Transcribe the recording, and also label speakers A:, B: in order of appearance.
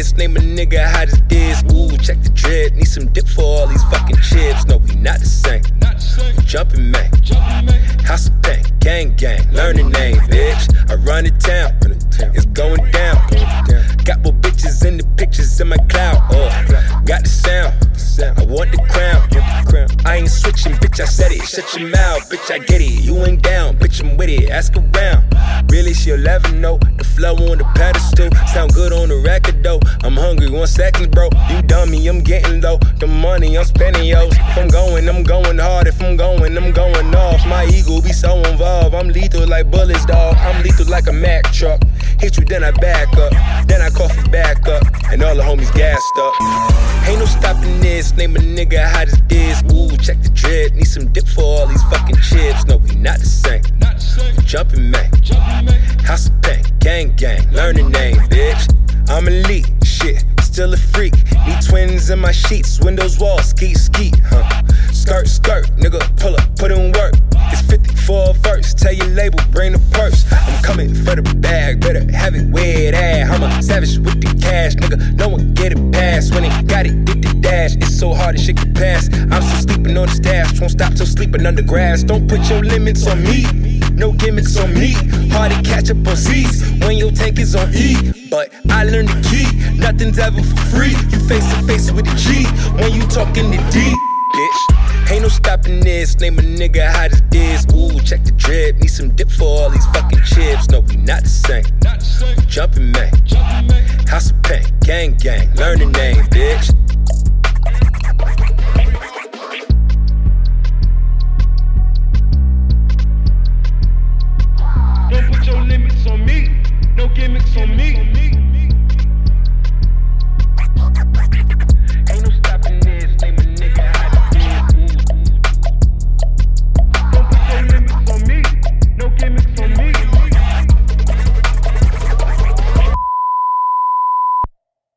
A: Name a nigga hot as this. Ooh, check the drip. Need some dip for all these fucking chips. No, we not the same. We jumping man. House of Pain, gang gang. Learn the name, bitch. I run the town, It's going down. Got more bitches in the pictures in my cloud. Uh, got the sound. I want the crown. I ain't switching, bitch. I said it. Shut your mouth, bitch. I get it. You ain't down, bitch. I'm with it. Ask around. Really, she'll ever know the flow on the pedestal. Sound good on the record though. I'm hungry, one second, bro. You dummy, I'm getting low. The money I'm spending, yo. If I'm going, I'm going hard. If I'm going, I'm going off. My ego be so involved. I'm lethal like bullets, dog. I'm lethal like a Mack truck. Hit you, then I back up. Then I cough it back up. And all the homies gassed up. Ain't no stopping this. Name a nigga as this. Ooh, check the drip. Need some dip for all these fucking chips. No, we not the same. Jumping, man. House of gang, gang. Learn the name, bitch. I'm elite, shit. Still a freak. Need twins in my sheets. Windows, walls, ski, ski, huh? Skirt, skirt, nigga, pull up, put in work. It's 50 for a verse. Tell your label, bring the purse. I'm coming for the bag, better have it where it at. I'm a savage with the cash, nigga. No one get it past. When it got it, get the dash. It's so hard to shake the past. I'm still sleeping on the stash. Won't stop till sleeping under grass. Don't put your limits on me. On me. Hard to catch up on seats when your tank is on E. But I learned the key. Nothing's ever for free. You face to face with a G when you talking the D, bitch. Ain't no stopping this. Name a nigga as this. Ooh, check the drip. Need some dip for all these fucking chips. No, we not the same. Jumping, man. House of pain, gang, gang. Learn the name, bitch.